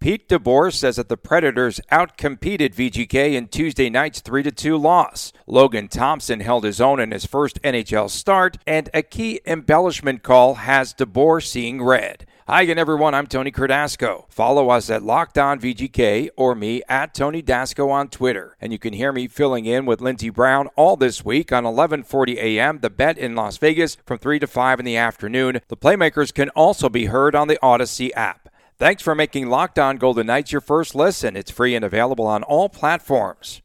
Pete DeBoer says that the Predators outcompeted VGK in Tuesday night's 3 2 loss. Logan Thompson held his own in his first NHL start, and a key embellishment call has DeBoer seeing red. Hi again, everyone. I'm Tony Cardasco. Follow us at Locked On VGK or me at Tony Dasco on Twitter. And you can hear me filling in with Lindsey Brown all this week on 11:40 a.m. The Bet in Las Vegas from 3 to 5 in the afternoon. The Playmakers can also be heard on the Audacy app. Thanks for making Locked On Golden Knights your first listen. It's free and available on all platforms.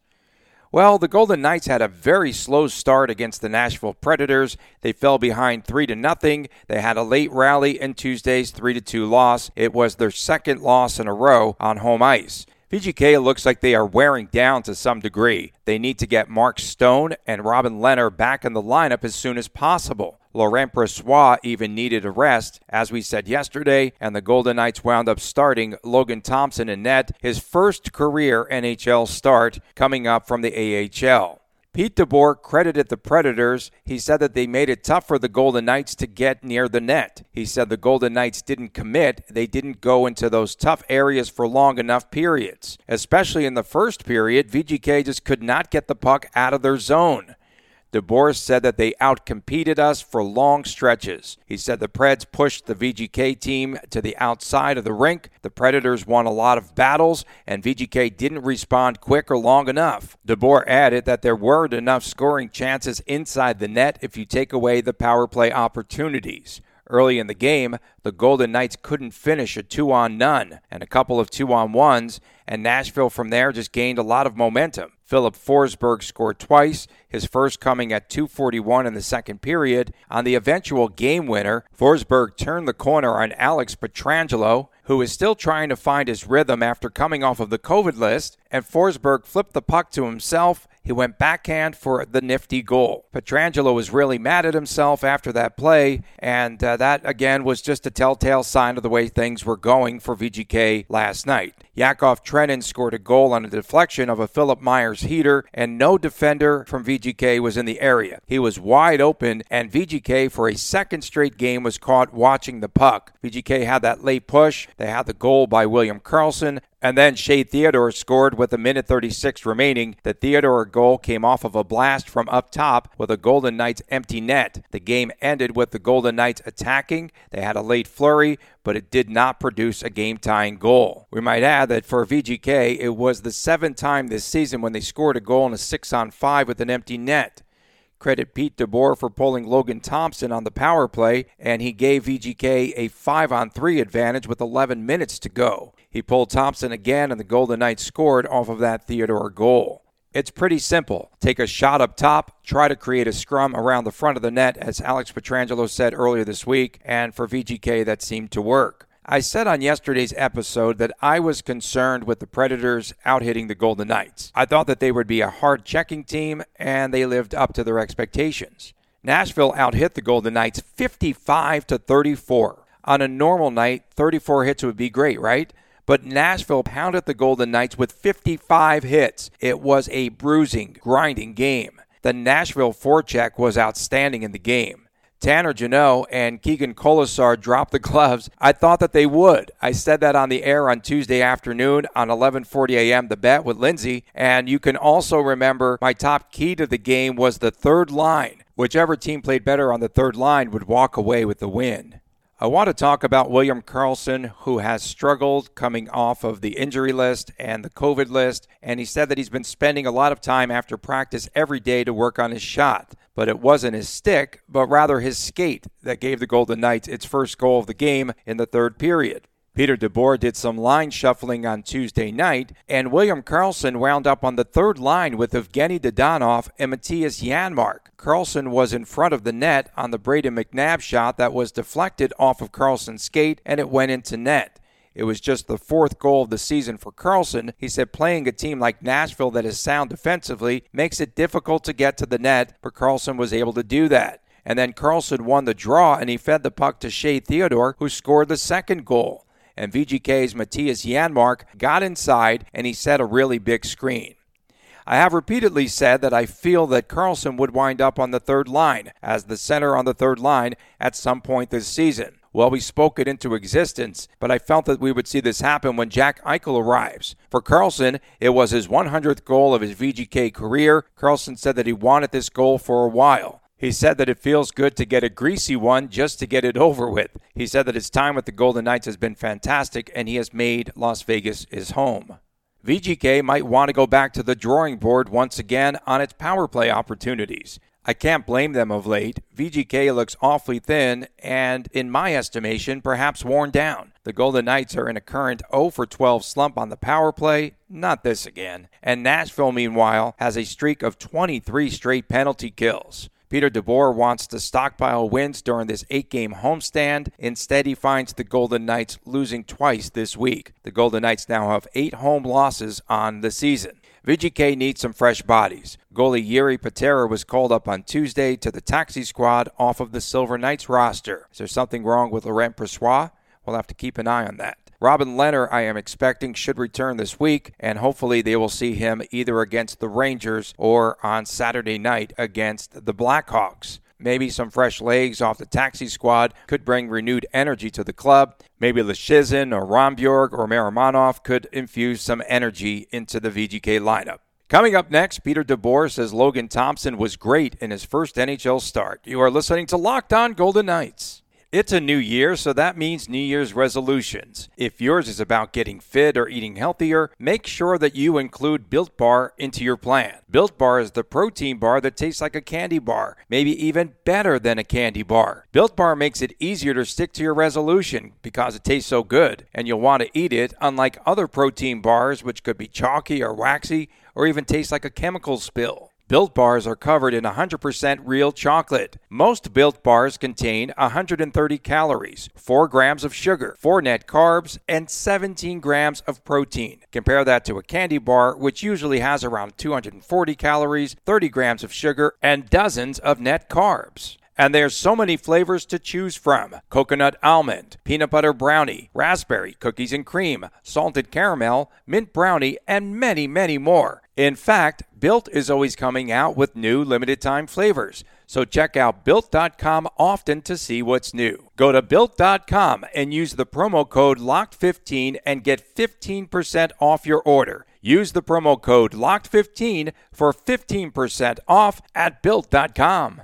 Well, the Golden Knights had a very slow start against the Nashville Predators. They fell behind 3 to nothing. They had a late rally in Tuesday's 3 to 2 loss. It was their second loss in a row on home ice. VGK looks like they are wearing down to some degree. They need to get Mark Stone and Robin Lehner back in the lineup as soon as possible. Laurent Brossoit even needed a rest, as we said yesterday, and the Golden Knights wound up starting Logan Thompson in net, his first career NHL start coming up from the AHL. Pete DeBoer credited the Predators. He said that they made it tough for the Golden Knights to get near the net. He said the Golden Knights didn't commit. They didn't go into those tough areas for long enough periods. Especially in the first period, VGK just could not get the puck out of their zone. DeBoer said that they outcompeted us for long stretches. He said the Preds pushed the VGK team to the outside of the rink. The Predators won a lot of battles, and VGK didn't respond quick or long enough. DeBoer added that there weren't enough scoring chances inside the net if you take away the power play opportunities. Early in the game, the Golden Knights couldn't finish a two on none and a couple of two on ones, and Nashville from there just gained a lot of momentum. Filip Forsberg scored twice, his first coming at 241 in the second period. On the eventual game winner, Forsberg turned the corner on Alex Pietrangelo, who is still trying to find his rhythm after coming off of the COVID list, and Forsberg flipped the puck to himself he went backhand for the nifty goal. Pietrangelo was really mad at himself after that play, and uh, that again was just a telltale sign of the way things were going for VGK last night. Yakov Trenin scored a goal on a deflection of a Philippe Myers heater, and no defender from VGK was in the area. He was wide open, and VGK for a second straight game was caught watching the puck. VGK had that late push. They had the goal by William Karlsson, and then Shea Theodore scored with a minute 36 remaining. The Theodore goal came off of a blast from up top with a Golden Knights empty net. The game ended with the Golden Knights attacking. They had a late flurry, but it did not produce a game tying goal. We might add that for VGK, it was the seventh time this season when they scored a goal in a 6 on 5 with an empty net. Credit Pete DeBoer for pulling Logan Thompson on the power play, and he gave VGK a 5 on 3 advantage with 11 minutes to go. He pulled Thompson again, and the Golden Knights scored off of that Theodore goal. It's pretty simple. Take a shot up top, try to create a scrum around the front of the net, as Alex Pietrangelo said earlier this week, and for VGK, that seemed to work. I said on yesterday's episode that I was concerned with the Predators out hitting the Golden Knights. I thought that they would be a hard checking team, and they lived up to their expectations. Nashville out hit the Golden Knights 55 to 34. On a normal night, 34 hits would be great, right? But Nashville pounded the Golden Knights with 55 hits. It was a bruising, grinding game. The Nashville forecheck was outstanding in the game. Tanner Jeannot and Keegan Kolesar dropped the gloves. I thought that they would. I said that on the air on Tuesday afternoon on 11:40 a.m. The bet with Lindsay, and you can also remember my top key to the game was the third line. Whichever team played better on the third line would walk away with the win. I want to talk about William Karlsson, who has struggled coming off of the injury list and the COVID list. And he said that he's been spending a lot of time after practice every day to work on his shot. But it wasn't his stick, but rather his skate that gave the Golden Knights its first goal of the game in the third period. Peter DeBoer did some line shuffling on Tuesday night, and William Karlsson wound up on the third line with Evgeny Dadonov and Mattias Janmark. Karlsson was in front of the net on the Brayden McNabb shot that was deflected off of Karlsson's skate and it went into net. It was just the fourth goal of the season for Karlsson. He said playing a team like Nashville that is sound defensively makes it difficult to get to the net, but Karlsson was able to do that. And then Karlsson won the draw and he fed the puck to Shea Theodore, who scored the second goal. And VGK's Mattias Janmark got inside and he set a really big screen. I have repeatedly said that I feel that Karlsson would wind up on the third line, as the center on the third line at some point this season. Well, we spoke it into existence, but I felt that we would see this happen when Jack Eichel arrives. For Karlsson, it was his 100th goal of his VGK career. Karlsson said that he wanted this goal for a while. He said that it feels good to get a greasy one just to get it over with. He said that his time with the Golden Knights has been fantastic and he has made Las Vegas his home. VGK might want to go back to the drawing board once again on its power play opportunities. I can't blame them of late. VGK looks awfully thin and, in my estimation, perhaps worn down. The Golden Knights are in a current 0 for 12 slump on the power play. Not this again. And Nashville, meanwhile, has a streak of 23 straight penalty kills. Peter DeBoer wants to stockpile wins during this eight game homestand. Instead, he finds the Golden Knights losing twice this week. The Golden Knights now have eight home losses on the season. VGK needs some fresh bodies. Goalie Jiri Patera was called up on Tuesday to the taxi squad off of the Silver Knights roster. Is there something wrong with Laurent Brossoit? We'll have to keep an eye on that. Robin Lehner, I am expecting, should return this week, and hopefully they will see him either against the Rangers or on Saturday night against the Blackhawks. Maybe some fresh legs off the taxi squad could bring renewed energy to the club. Maybe Leschyshyn or Rondbjerg or Miromanov could infuse some energy into the VGK lineup. Coming up next, Peter DeBoer says Logan Thompson was great in his first NHL start. You are listening to Locked On Golden Knights. It's a new year, so that means New Year's resolutions. If yours is about getting fit or eating healthier, make sure that you include Built Bar into your plan. Built Bar is the protein bar that tastes like a candy bar, maybe even better than a candy bar. Built Bar makes it easier to stick to your resolution because it tastes so good, and you'll want to eat it, unlike other protein bars, which could be chalky or waxy or even taste like a chemical spill. Built bars are covered in 100% real chocolate. Most built bars contain 130 calories, 4 grams of sugar, 4 net carbs, and 17 grams of protein. Compare that to a candy bar, which usually has around 240 calories, 30 grams of sugar, and dozens of net carbs. And there's so many flavors to choose from coconut almond, peanut butter brownie, raspberry, cookies and cream, salted caramel, mint brownie, and many, many more. In fact, Built is always coming out with new limited time flavors. So check out built.com often to see what's new. Go to built.com and use the promo code LOCKED15 and get 15% off your order. Use the promo code LOCKED15 for 15% off at built.com.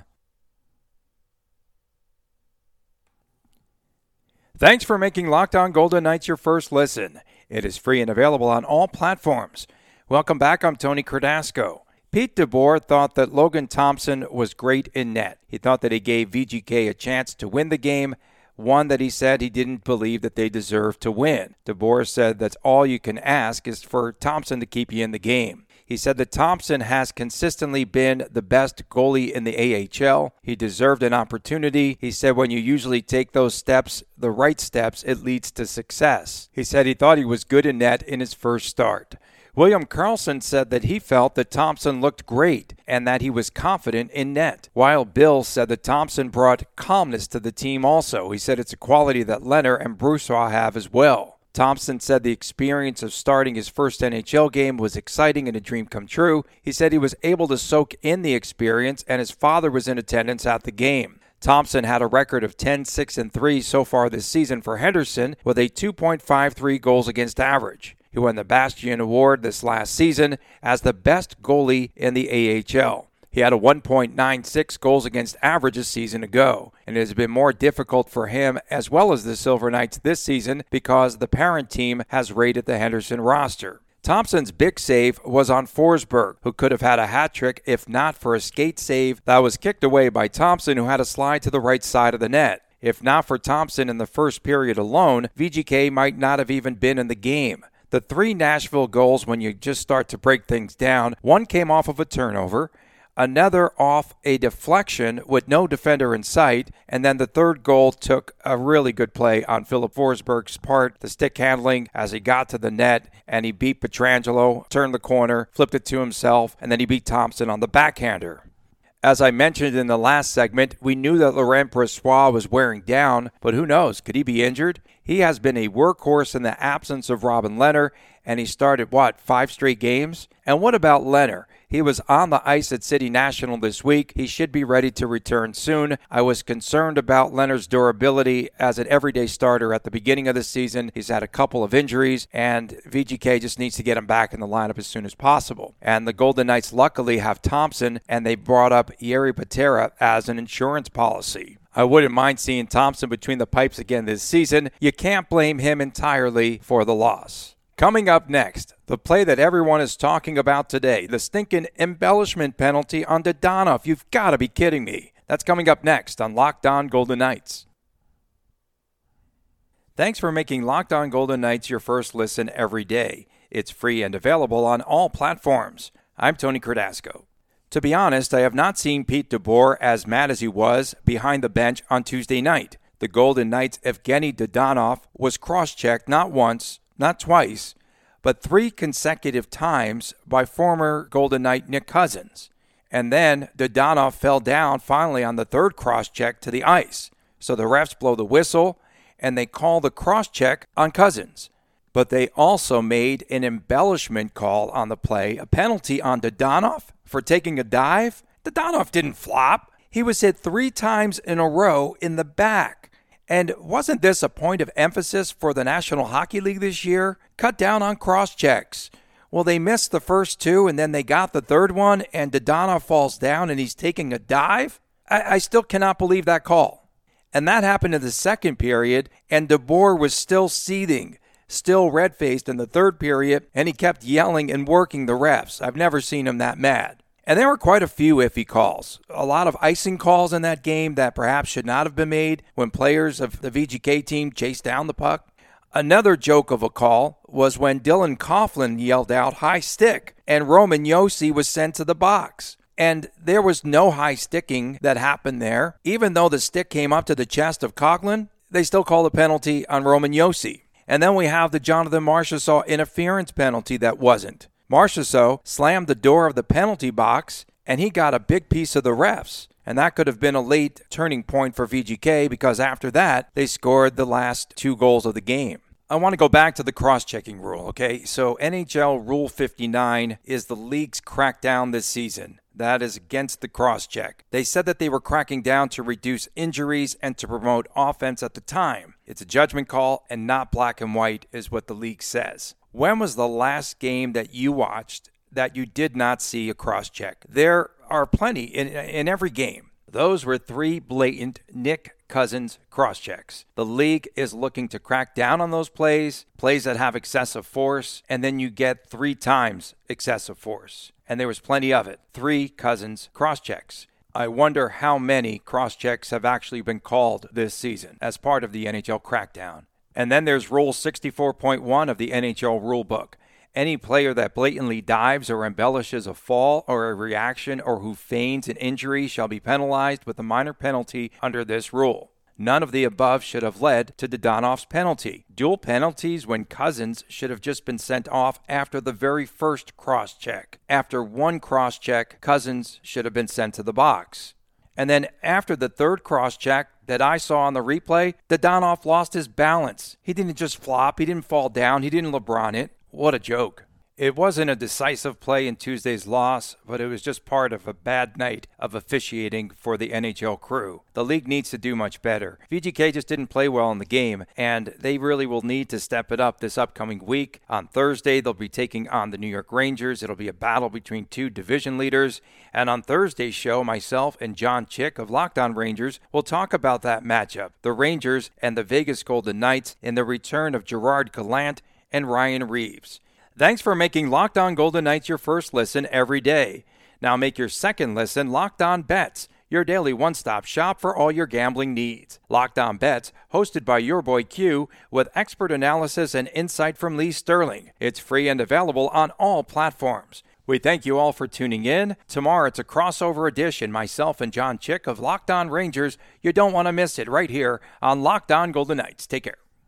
Thanks for making Locked On Golden Knights your first listen. It is free and available on all platforms. Welcome back. I'm Tony Cardasco. Pete DeBoer thought that Logan Thompson was great in net. He thought that he gave VGK a chance to win the game, one that he said he didn't believe that they deserved to win. DeBoer said that all you can ask is for Thompson to keep you in the game. He said that Thompson has consistently been the best goalie in the AHL. He deserved an opportunity. He said when you usually take those steps, the right steps, it leads to success. He said he thought he was good in net in his first start. William Karlsson said that he felt that Thompson looked great and that he was confident in net. Wild Bill said that Thompson brought calmness to the team also. He said it's a quality that Lehner and Brossoit have as well. Thompson said the experience of starting his first NHL game was exciting and a dream come true. He said he was able to soak in the experience and his father was in attendance at the game. Thompson had a record of 10 6 and 3 so far this season for Henderson with a 2.53 goals against average who won the Bastien Award this last season as the best goalie in the AHL. He had a 1.96 goals against average a season ago, and it has been more difficult for him as well as the Silver Knights this season because the parent team has raided the Henderson roster. Thompson's big save was on Forsberg, who could have had a hat trick if not for a skate save that was kicked away by Thompson, who had a slide to the right side of the net. If not for Thompson in the first period alone, VGK might not have even been in the game. The three Nashville goals, when you just start to break things down, one came off of a turnover. another off a deflection with no defender in sight. And then the third goal took a really good play on Filip Forsberg's part, the stick handling as he got to the net and he beat Pietrangelo, turned the corner, flipped it to himself, and then he beat Thompson on the backhander. As I mentioned in the last segment, we knew that Laurent Brossoit was wearing down, but who knows? Could he be injured? He has been a workhorse in the absence of Robin Lehner, and he started, what, five straight games? And what about Lehner? He was on the ice at City National this week. He should be ready to return soon. I was concerned about Lehner's durability as an everyday starter at the beginning of the season. He's had a couple of injuries, and VGK just needs to get him back in the lineup as soon as possible. And the Golden Knights luckily have Thompson, and they brought up Jiri Patera as an insurance policy. I wouldn't mind seeing Thompson between the pipes again this season. You can't blame him entirely for the loss. Coming up next, the play that everyone is talking about today, the stinking embellishment penalty on Dadonov. You've got to be kidding me. That's coming up next on Locked On Golden Knights. Thanks for making Locked On Golden Knights your first listen every day. It's free and available on all platforms. I'm Tony Cardasco. To be honest, I have not seen Pete DeBoer as mad as he was behind the bench on Tuesday night. The Golden Knights' Evgeny Dadonov was cross checked not once, not twice, but three consecutive times by former Golden Knight Nick Cousins. And then Dadonov fell down finally on the third cross check to the ice. So the refs blow the whistle and they call the cross check on Cousins. But they also made an embellishment call on the play, a penalty on Dadonov for taking a dive. Dadonov didn't flop. He was hit three times in a row in the back. And wasn't this a point of emphasis for the National Hockey League this year? Cut down on cross checks. Well, they missed the first two, and then they got the third one, and Dadonov falls down and he's taking a dive. I, I still cannot believe that call. And that happened in the second period, and DeBoer was still seething, still red faced in the third period, and he kept yelling and working the refs. I've never seen him that mad. And there were quite a few iffy calls. A lot of icing calls in that game that perhaps should not have been made when players of the VGK team chased down the puck. Another joke of a call was when Dylan Coghlan yelled out high stick and Roman Josi was sent to the box. And there was no high sticking that happened there. Even though the stick came up to the chest of Coghlan, they still called a penalty on Roman Josi. And then we have the Jonathan Marchessault interference penalty that wasn't. Marchessault slammed the door of the penalty box and he got a big piece of the refs. And that could have been a late turning point for VGK because after that, they scored the last two goals of the game. I want to go back to the cross checking rule, okay? So, NHL Rule 59 is the league's crackdown this season. That is against the cross check. They said that they were cracking down to reduce injuries and to promote offense at the time. It's a judgment call and not black and white, is what the league says. When was the last game that you watched that you did not see a cross check? There are plenty in, in every game. Those were three blatant Nick Cousins cross checks. The league is looking to crack down on those plays, plays that have excessive force, and then you get three times excessive force. And there was plenty of it. Three Cousins cross checks. I wonder how many cross checks have actually been called this season as part of the NHL crackdown. And then there's Rule 64.1 of the NHL rulebook. Any player that blatantly dives or embellishes a fall or a reaction or who feigns an injury shall be penalized with a minor penalty under this rule. None of the above should have led to Dadonov's penalty. Dual penalties when Cousins should have just been sent off after the very first cross check. After one cross check, Cousins should have been sent to the box. And then after the third cross check that I saw on the replay, Dadonov lost his balance. He didn't just flop, he didn't fall down, he didn't LeBron it. What a joke. It wasn't a decisive play in Tuesday's loss, but it was just part of a bad night of officiating for the NHL crew. The league needs to do much better. VGK just didn't play well in the game, and they really will need to step it up this upcoming week. On Thursday, they'll be taking on the New York Rangers. It'll be a battle between two division leaders. And on Thursday's show, myself and John Chick of Locked On Rangers will talk about that matchup the Rangers and the Vegas Golden Knights in the return of Gerard Gallant and Ryan Reaves. Thanks for making Locked On Golden Knights your first listen every day. Now make your second listen Locked On Bets, your daily one stop shop for all your gambling needs. Locked On Bets, hosted by your boy Q, with expert analysis and insight from Lee Sterling. It's free and available on all platforms. We thank you all for tuning in. Tomorrow it's a crossover edition. Myself and John Chick of Locked On Rangers. You don't want to miss it right here on Locked On Golden Knights. Take care.